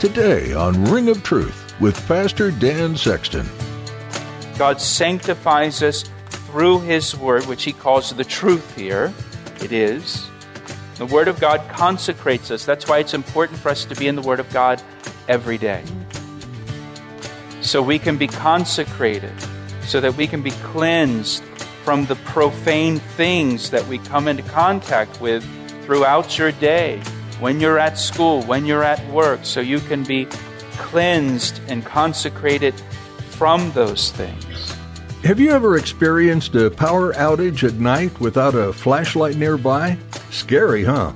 Today on Ring of Truth with Pastor Dan Sexton. God sanctifies us through His Word, which He calls the truth here. It is. The Word of God consecrates us. That's why it's important for us to be in the Word of God every day. So we can be consecrated, so that we can be cleansed from the profane things that we come into contact with throughout your day, when you're at school, when you're at work, so you can be cleansed and consecrated from those things. Have you ever experienced a power outage at night without a flashlight nearby? Scary, huh?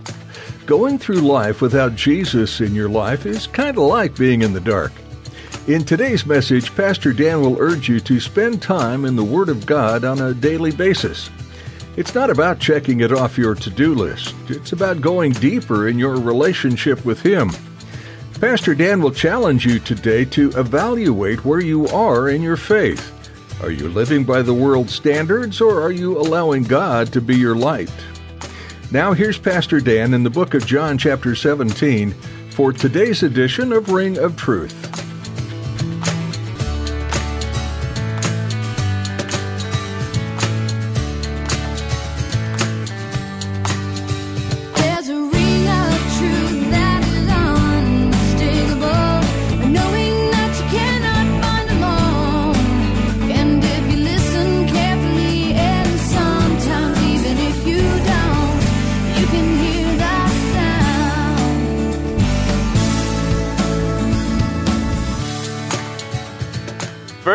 Going through life without Jesus in your life is kind of like being in the dark. In today's message, Pastor Dan will urge you to spend time in the Word of God on a daily basis. It's not about checking it off your to do list, it's about going deeper in your relationship with Him. Pastor Dan will challenge you today to evaluate where you are in your faith. Are you living by the world's standards or are you allowing God to be your light? Now, here's Pastor Dan in the book of John, chapter 17, for today's edition of Ring of Truth.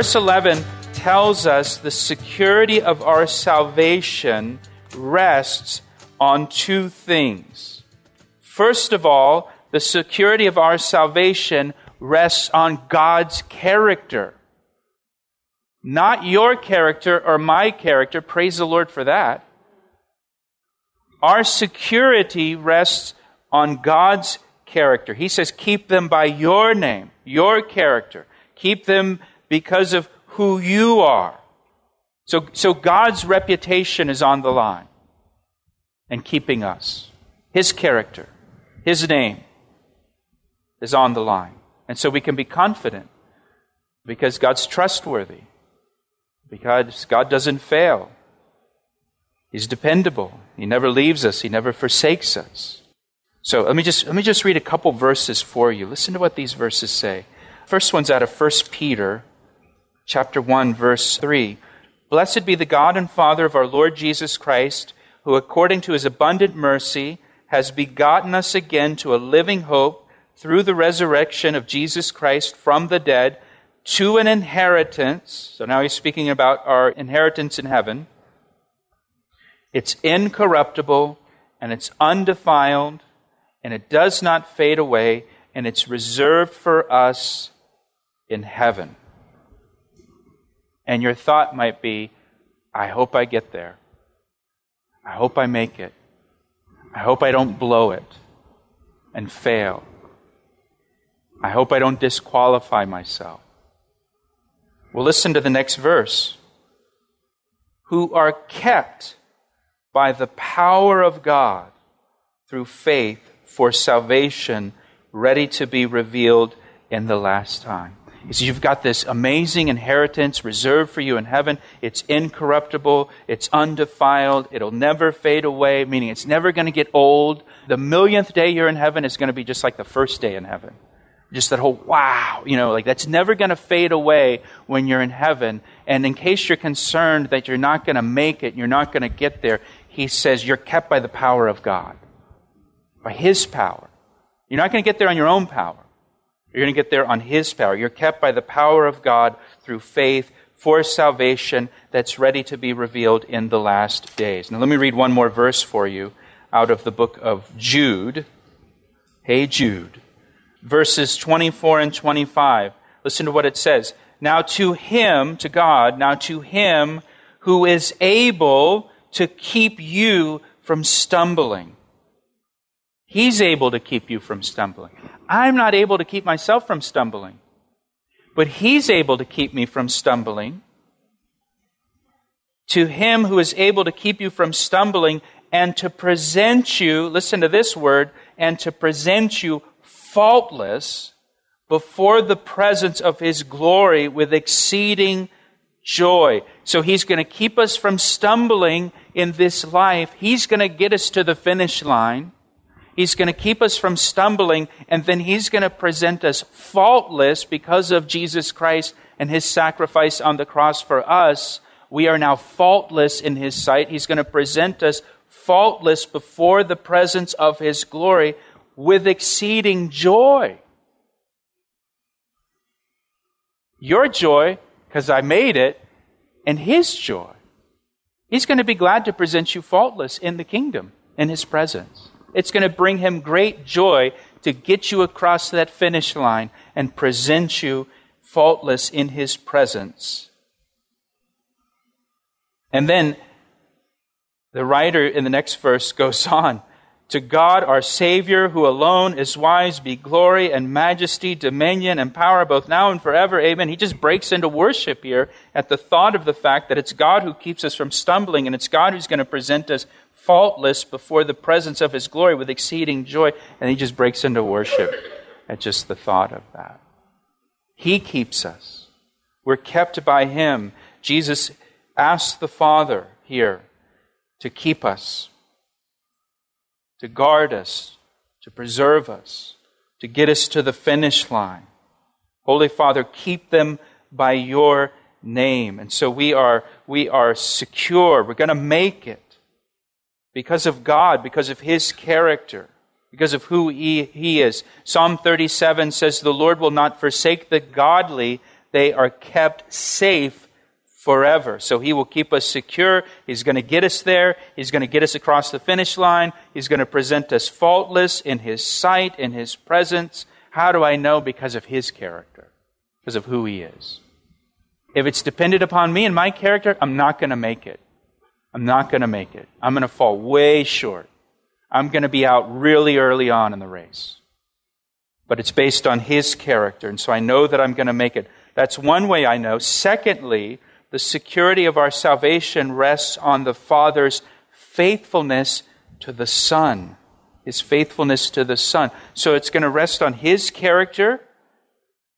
Verse 11 tells us the security of our salvation rests on two things. First of all, the security of our salvation rests on God's character. Not your character or my character. Praise the Lord for that. Our security rests on God's character. He says, keep them by your name, your character. Keep them because of who you are. So, so God's reputation is on the line and keeping us. His character, His name is on the line. And so we can be confident because God's trustworthy, because God doesn't fail. He's dependable. He never leaves us, He never forsakes us. So let me just, let me just read a couple verses for you. Listen to what these verses say. First one's out of 1 Peter chapter 1 verse 3. Blessed be the God and Father of our Lord Jesus Christ, who according to his abundant mercy has begotten us again to a living hope through the resurrection of Jesus Christ from the dead to an inheritance. So now he's speaking about our inheritance in heaven. It's incorruptible and it's undefiled and it does not fade away and it's reserved for us in heaven. And your thought might be, I hope I get there. I hope I make it. I hope I don't blow it and fail. I hope I don't disqualify myself. Well, listen to the next verse. Who are kept by the power of God through faith for salvation, ready to be revealed in the last time. Says, You've got this amazing inheritance reserved for you in heaven. It's incorruptible, it's undefiled, it'll never fade away, meaning it's never going to get old. The millionth day you're in heaven is going to be just like the first day in heaven. Just that whole wow, you know, like that's never going to fade away when you're in heaven. And in case you're concerned that you're not going to make it, you're not going to get there, he says you're kept by the power of God, by his power. You're not going to get there on your own power. You're going to get there on His power. You're kept by the power of God through faith for salvation that's ready to be revealed in the last days. Now, let me read one more verse for you out of the book of Jude. Hey, Jude. verses 24 and 25. Listen to what it says. Now to him, to God, now to him who is able to keep you from stumbling. He's able to keep you from stumbling. I'm not able to keep myself from stumbling, but He's able to keep me from stumbling. To Him who is able to keep you from stumbling and to present you, listen to this word, and to present you faultless before the presence of His glory with exceeding joy. So He's going to keep us from stumbling in this life. He's going to get us to the finish line. He's going to keep us from stumbling, and then He's going to present us faultless because of Jesus Christ and His sacrifice on the cross for us. We are now faultless in His sight. He's going to present us faultless before the presence of His glory with exceeding joy. Your joy, because I made it, and His joy. He's going to be glad to present you faultless in the kingdom, in His presence. It's going to bring Him great joy to get you across that finish line and present you faultless in His presence. And then the writer in the next verse goes on To God our Savior, who alone is wise, be glory and majesty, dominion and power, both now and forever. Amen. He just breaks into worship here at the thought of the fact that it's God who keeps us from stumbling, and it's God who's going to present us faultless before the presence of His glory with exceeding joy. And he just breaks into worship at just the thought of that. He keeps us. We're kept by Him. Jesus asked the Father here to keep us, to guard us, to preserve us, to get us to the finish line. Holy Father, keep them by your name. And so we are, we are secure. We're going to make it because of God, because of His character, because of who He, he is. Psalm 37 says, The Lord will not forsake the godly, they are kept safe forever. So He will keep us secure. He's going to get us there. He's going to get us across the finish line. He's going to present us faultless in His sight, in His presence. How do I know? Because of His character, because of who He is. If it's dependent upon me and my character, I'm not going to make it. I'm not going to make it. I'm going to fall way short. I'm going to be out really early on in the race. But it's based on His character, and so I know that I'm going to make it. That's one way I know. Secondly, the security of our salvation rests on the Father's faithfulness to the Son. His faithfulness to the Son. So it's going to rest on His character,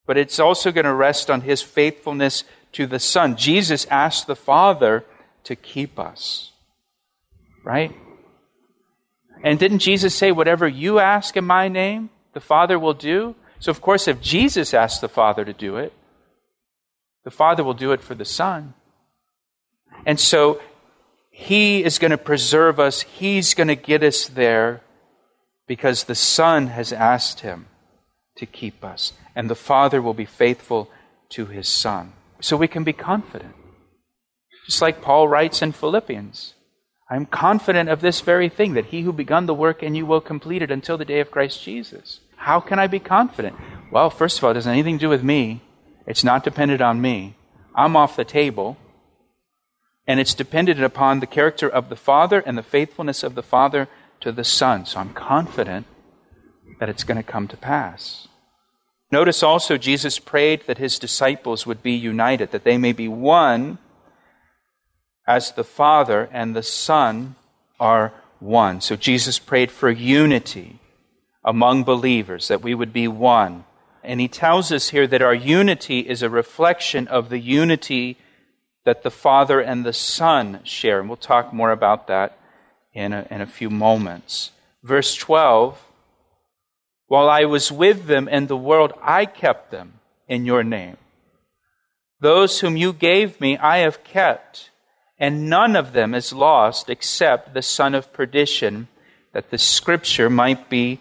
but it's also going to rest on His faithfulness to the Son. Jesus asked the Father to keep us. Right? And didn't Jesus say, Whatever you ask in my name, the Father will do? So, of course, if Jesus asked the Father to do it, the Father will do it for the Son. And so, He is going to preserve us, He's going to get us there because the Son has asked Him to keep us. And the Father will be faithful to His Son. So we can be confident. Just like Paul writes in Philippians I am confident of this very thing, that he who begun the work in you will complete it until the day of Christ Jesus. How can I be confident? Well, first of all, it doesn't have anything to do with me. It's not dependent on me. I'm off the table. And it's dependent upon the character of the Father and the faithfulness of the Father to the Son. So I'm confident that it's going to come to pass. Notice also, Jesus prayed that his disciples would be united, that they may be one as the Father and the Son are one. So Jesus prayed for unity among believers, that we would be one. And he tells us here that our unity is a reflection of the unity that the Father and the Son share. And we'll talk more about that in a, in a few moments. Verse 12 While I was with them in the world, I kept them in your name. Those whom you gave me, I have kept and none of them is lost except the son of perdition, that the scripture might be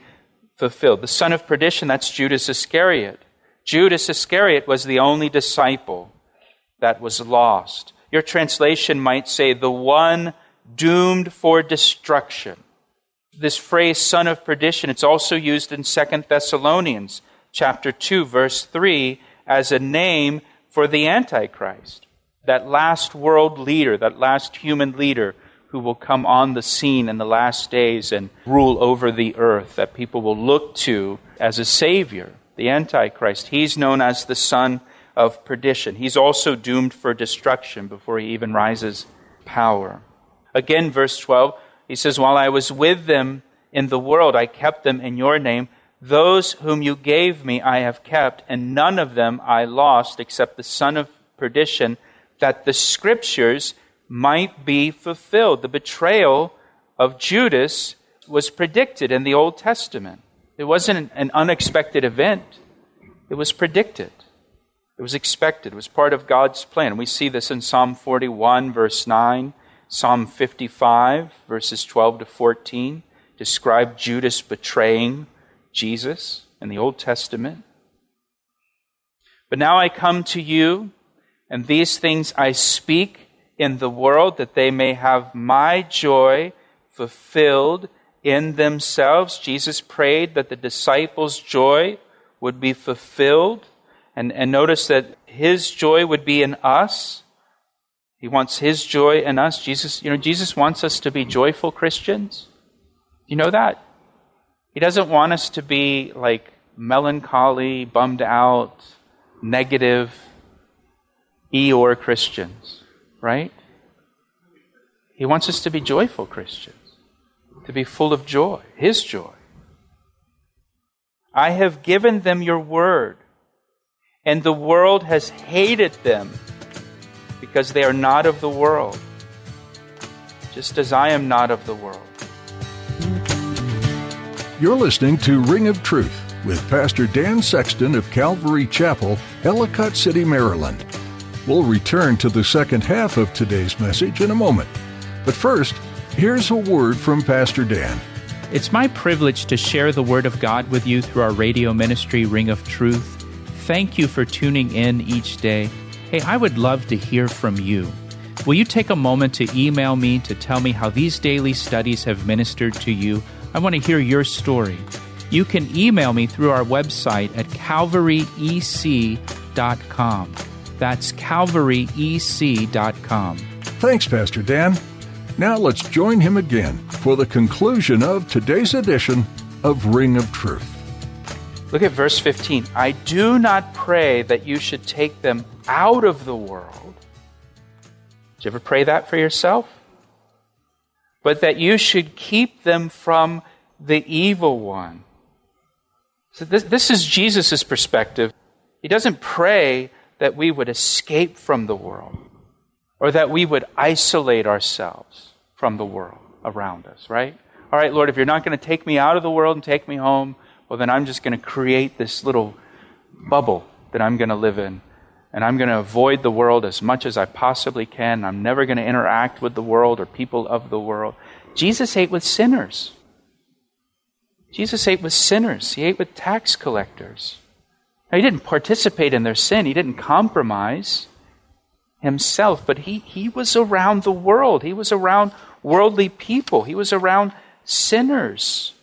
fulfilled. The son of perdition, that's Judas Iscariot. Judas Iscariot was the only disciple that was lost. Your translation might say, the one doomed for destruction. This phrase, son of perdition, it's also used in Second Thessalonians chapter 2, verse 3, as a name for the Antichrist, that last world leader, that last human leader who will come on the scene in the last days and rule over the earth, that people will look to as a savior, the Antichrist. He's known as the son of perdition. He's also doomed for destruction before he even rises power. Again, verse 12, he says, While I was with them in the world, I kept them in your name. Those whom you gave me I have kept, and none of them I lost except the son of perdition, that the scriptures might be fulfilled. The betrayal of Judas was predicted in the Old Testament. It wasn't an unexpected event, it was predicted. It was expected. It was part of God's plan. We see this in Psalm 41, verse 9, Psalm 55, verses 12 to 14, describe Judas betraying Jesus in the Old Testament. But now I come to you, and these things I speak in the world, that they may have my joy fulfilled in themselves. Jesus prayed that the disciples' joy would be fulfilled. And, and notice that his joy would be in us. He wants his joy in us. Jesus, you know, Jesus wants us to be joyful Christians. You know that? He doesn't want us to be like melancholy, bummed out, negative, Eeyore Christians, right? He wants us to be joyful Christians, to be full of joy, His joy. I have given them your word, and the world has hated them because they are not of the world, just as I am not of the world. You're listening to Ring of Truth with Pastor Dan Sexton of Calvary Chapel, Ellicott City, Maryland. We'll return to the second half of today's message in a moment. But first, here's a word from Pastor Dan. It's my privilege to share the Word of God with you through our radio ministry, Ring of Truth. Thank you for tuning in each day. Hey, I would love to hear from you. Will you take a moment to email me to tell me how these daily studies have ministered to you? I want to hear your story. You can email me through our website at calvaryec.com. That's calvaryec.com. Thanks, Pastor Dan. Now let's join him again for the conclusion of today's edition of Ring of Truth. Look at verse 15. I do not pray that you should take them out of the world. Did you ever pray that for yourself? But that you should keep them from the evil one. So this, this is Jesus' perspective. He doesn't pray that we would escape from the world or that we would isolate ourselves from the world around us, right? All right, Lord, if you're not going to take me out of the world and take me home, well, then I'm just going to create this little bubble that I'm going to live in. And I'm going to avoid the world as much as I possibly can. I'm never going to interact with the world or people of the world. Jesus ate with sinners. Jesus ate with sinners. He ate with tax collectors. Now, he didn't participate in their sin. He didn't compromise himself, but he, he was around the world. He was around worldly people. He was around sinners.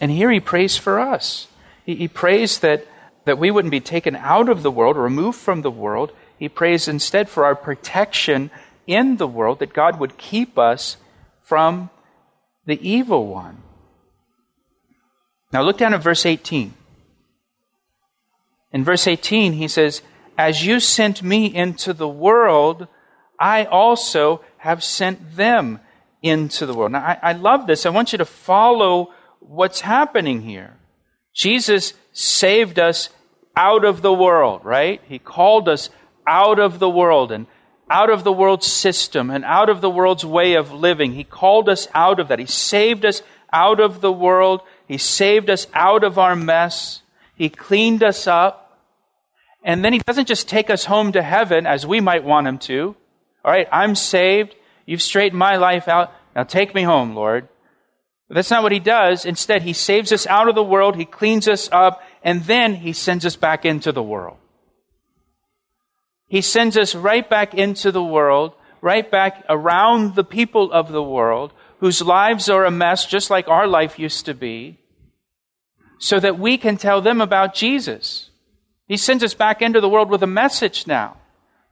And here he prays for us. He, he prays that, that we wouldn't be taken out of the world, removed from the world. He prays instead for our protection in the world, that God would keep us from the evil one. Now look down at verse 18. In verse 18, he says, As you sent me into the world, I also have sent them into the world. Now, I, I love this. I want you to follow what's happening here. Jesus saved us out of the world, right? He called us out of the world and out of the world's system and out of the world's way of living. He called us out of that. He saved us out of the world. He saved us out of our mess. He cleaned us up. And then He doesn't just take us home to heaven as we might want Him to. All right, I'm saved. You've straightened my life out. Now take me home, Lord. But that's not what He does. Instead, He saves us out of the world. He cleans us up. And then He sends us back into the world. He sends us right back into the world, right back around the people of the world whose lives are a mess, just like our life used to be, so that we can tell them about Jesus. He sends us back into the world with a message now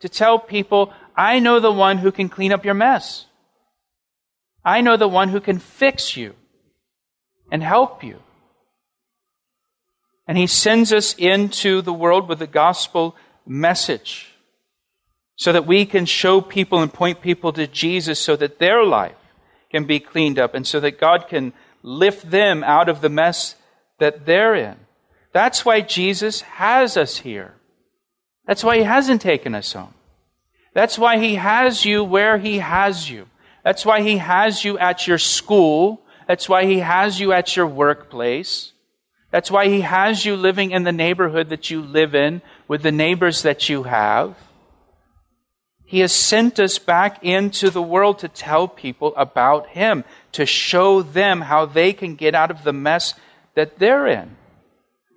to tell people, I know the one who can clean up your mess. I know the one who can fix you and help you. And he sends us into the world with the gospel message so that we can show people and point people to Jesus so that their life can be cleaned up and so that God can lift them out of the mess that they're in. That's why Jesus has us here. That's why he hasn't taken us home. That's why he has you where he has you. That's why he has you at your school. That's why he has you at your workplace. That's why he has you living in the neighborhood that you live in with the neighbors that you have. He has sent us back into the world to tell people about him, to show them how they can get out of the mess that they're in.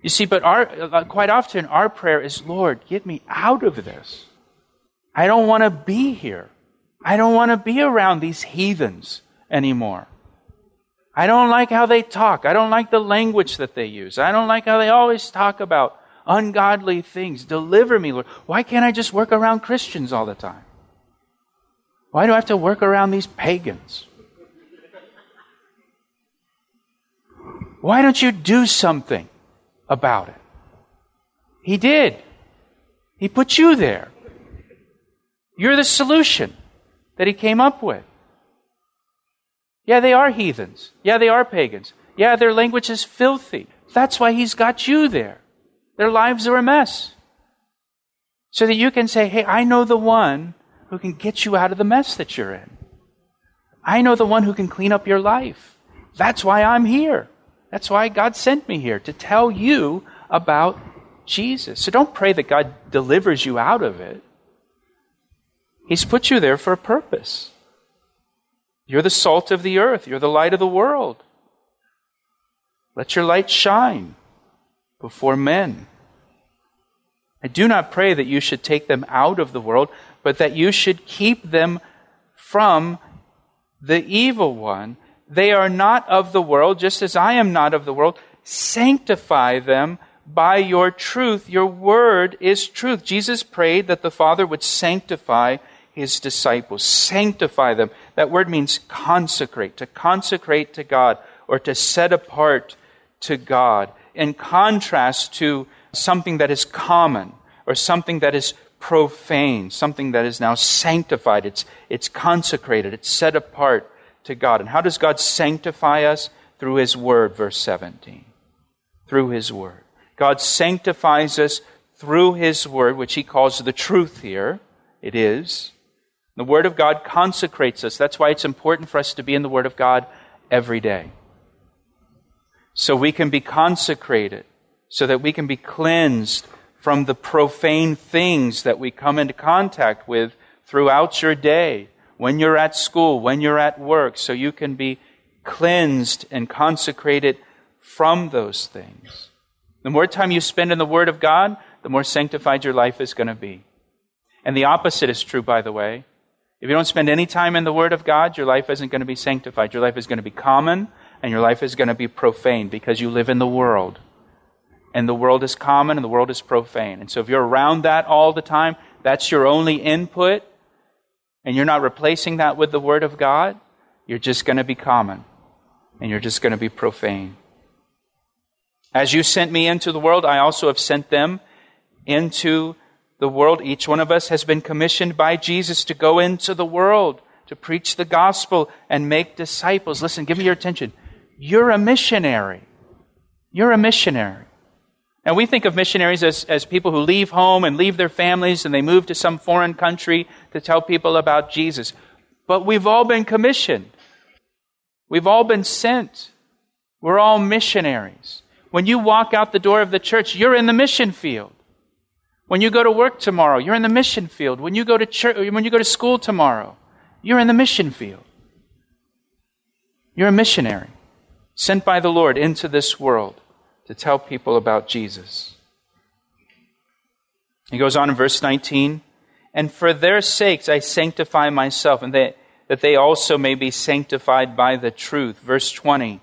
You see, but our, uh, quite often our prayer is, Lord, get me out of this. I don't want to be here. I don't want to be around these heathens anymore. I don't like how they talk. I don't like the language that they use. I don't like how they always talk about ungodly things. Deliver me, Lord. Why can't I just work around Christians all the time? Why do I have to work around these pagans? Why don't you do something about it? He did. He put you there. You're the solution that he came up with. Yeah, they are heathens. Yeah, they are pagans. Yeah, their language is filthy. That's why he's got you there. Their lives are a mess. So that you can say, hey, I know the one who can get you out of the mess that you're in. I know the one who can clean up your life. That's why I'm here. That's why God sent me here to tell you about Jesus. So don't pray that God delivers you out of it. He's put you there for a purpose. You're the salt of the earth, you're the light of the world. Let your light shine before men. I do not pray that you should take them out of the world, but that you should keep them from the evil one. They are not of the world, just as I am not of the world. Sanctify them by your truth. Your word is truth. Jesus prayed that the Father would sanctify his disciples, sanctify them. That word means consecrate, to consecrate to God or to set apart to God, in contrast to something that is common or something that is profane, something that is now sanctified. It's, it's consecrated, it's set apart to God. And how does God sanctify us? Through His Word, verse 17. Through His Word. God sanctifies us through His Word, which He calls the truth here. It is. The Word of God consecrates us. That's why it's important for us to be in the Word of God every day. So we can be consecrated, so that we can be cleansed from the profane things that we come into contact with throughout your day, when you're at school, when you're at work, so you can be cleansed and consecrated from those things. The more time you spend in the Word of God, the more sanctified your life is going to be. And the opposite is true, by the way. If you don't spend any time in the Word of God, your life isn't going to be sanctified. Your life is going to be common, and your life is going to be profane because you live in the world. And the world is common and the world is profane. And so if you're around that all the time, that's your only input, and you're not replacing that with the Word of God, you're just going to be common and you're just going to be profane. As you sent me into the world, I also have sent them into the world. Each one of us has been commissioned by Jesus to go into the world, to preach the gospel and make disciples. Listen, give me your attention. You're a missionary. You're a missionary. And we think of missionaries as, as people who leave home and leave their families and they move to some foreign country to tell people about Jesus. But we've all been commissioned. We've all been sent. We're all missionaries. When you walk out the door of the church, you're in the mission field. When you go to work tomorrow, you're in the mission field. When you go to church, when you go to school tomorrow, you're in the mission field. You're a missionary sent by the Lord into this world to tell people about Jesus. He goes on in verse 19, and for their sakes I sanctify myself, and they, that they also may be sanctified by the truth. Verse 20,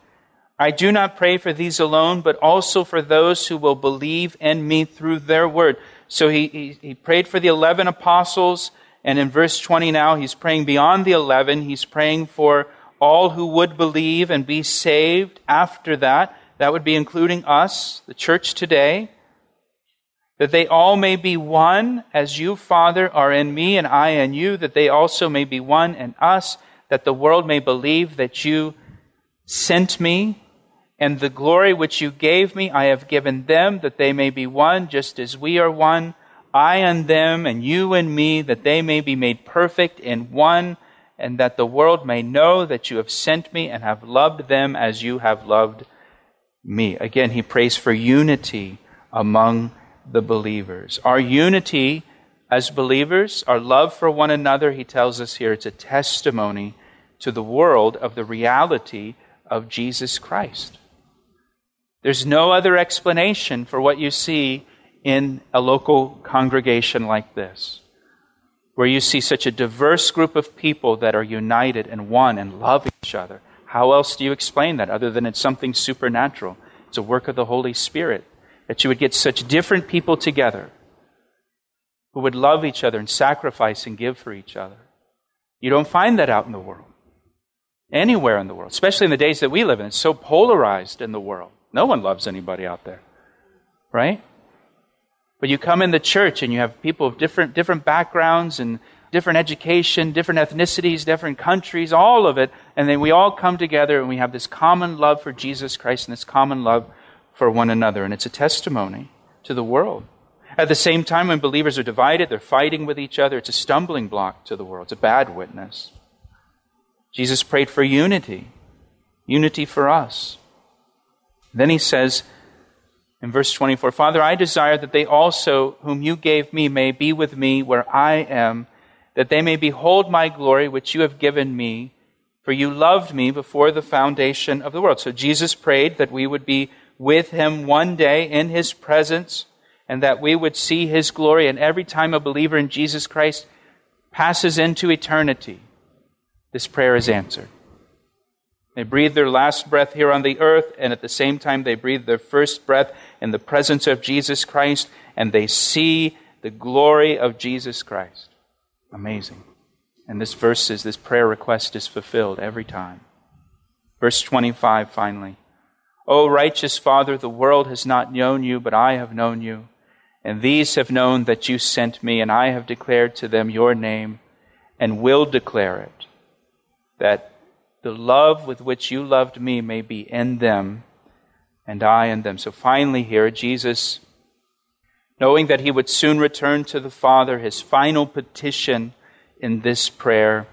I do not pray for these alone, but also for those who will believe in me through their word. So he, he, he prayed for the 11 apostles, and in verse 20 now, he's praying beyond the 11. He's praying for all who would believe and be saved after that. That would be including us, the church today. That they all may be one, as you, Father, are in me and I in you, that they also may be one in us, that the world may believe that you sent me and the glory which you gave me, I have given them, that they may be one, just as we are one. I and them, and you and me, that they may be made perfect in one, and that the world may know that you have sent me and have loved them as you have loved me. Again, he prays for unity among the believers. Our unity as believers, our love for one another, he tells us here, it's a testimony to the world of the reality of Jesus Christ. There's no other explanation for what you see in a local congregation like this, where you see such a diverse group of people that are united and one and love each other. How else do you explain that other than it's something supernatural? It's a work of the Holy Spirit. That you would get such different people together who would love each other and sacrifice and give for each other. You don't find that out in the world. Anywhere in the world, especially in the days that we live in. It's so polarized in the world. No one loves anybody out there. Right? But you come in the church and you have people of different, different backgrounds and different education, different ethnicities, different countries, all of it. And then we all come together and we have this common love for Jesus Christ and this common love for one another. And it's a testimony to the world. At the same time, when believers are divided, they're fighting with each other, it's a stumbling block to the world. It's a bad witness. Jesus prayed for unity, unity for us. Then he says in verse 24 Father, I desire that they also, whom you gave me, may be with me where I am, that they may behold my glory which you have given me, for you loved me before the foundation of the world. So Jesus prayed that we would be with him one day in his presence and that we would see his glory. And every time a believer in Jesus Christ passes into eternity, this prayer is answered. They breathe their last breath here on the earth, and at the same time, they breathe their first breath in the presence of Jesus Christ, and they see the glory of Jesus Christ. Amazing. And this verse is, this prayer request is fulfilled every time. Verse 25, finally. O righteous Father, the world has not known you, but I have known you. And these have known that you sent me, and I have declared to them your name, and will declare it, that the love with which you loved me may be in them and I in them. So finally, here, Jesus, knowing that he would soon return to the Father, his final petition in this prayer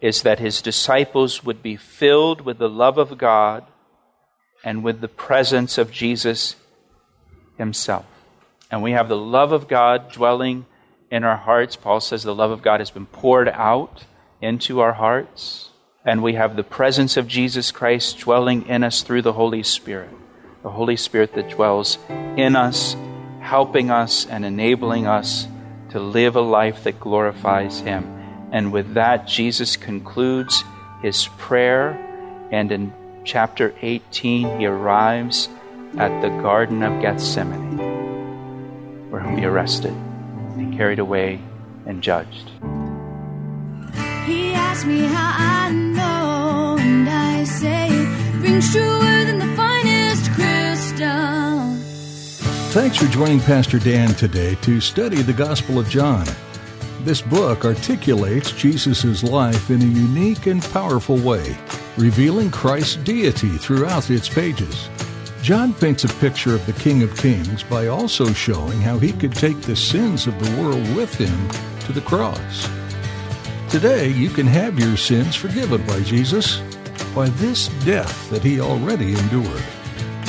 is that his disciples would be filled with the love of God and with the presence of Jesus himself. And we have the love of God dwelling in our hearts. Paul says the love of God has been poured out into our hearts and we have the presence of Jesus Christ dwelling in us through the Holy Spirit. The Holy Spirit that dwells in us, helping us and enabling us to live a life that glorifies Him. And with that, Jesus concludes his prayer, and in chapter 18, he arrives at the Garden of Gethsemane, where he'll be arrested and carried away and judged. He asked me how I Thanks for joining Pastor Dan today to study the Gospel of John. This book articulates Jesus' life in a unique and powerful way, revealing Christ's deity throughout its pages. John paints a picture of the King of Kings by also showing how he could take the sins of the world with him to the cross. Today, you can have your sins forgiven by Jesus by this death that he already endured.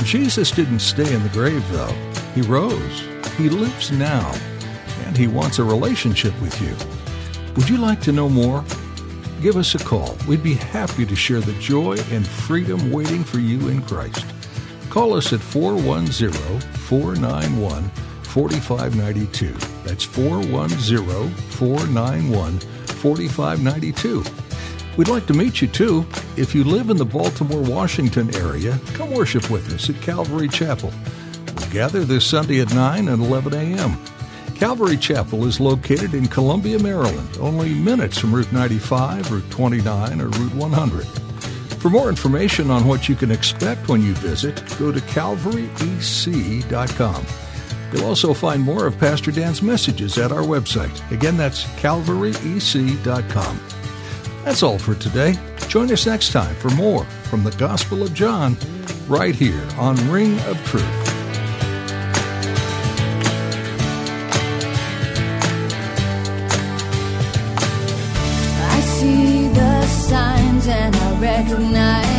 Jesus didn't stay in the grave, though. He rose. He lives now, and he wants a relationship with you. Would you like to know more? Give us a call. We'd be happy to share the joy and freedom waiting for you in Christ. Call us at 410 491 4592. That's 410 491 4592. We'd like to meet you too. If you live in the Baltimore, Washington area, come worship with us at Calvary Chapel. Gather this Sunday at 9 and 11 a.m. Calvary Chapel is located in Columbia, Maryland, only minutes from Route 95, Route 29, or Route 100. For more information on what you can expect when you visit, go to calvaryec.com. You'll also find more of Pastor Dan's messages at our website. Again, that's calvaryec.com. That's all for today. Join us next time for more from the Gospel of John right here on Ring of Truth. And I recognize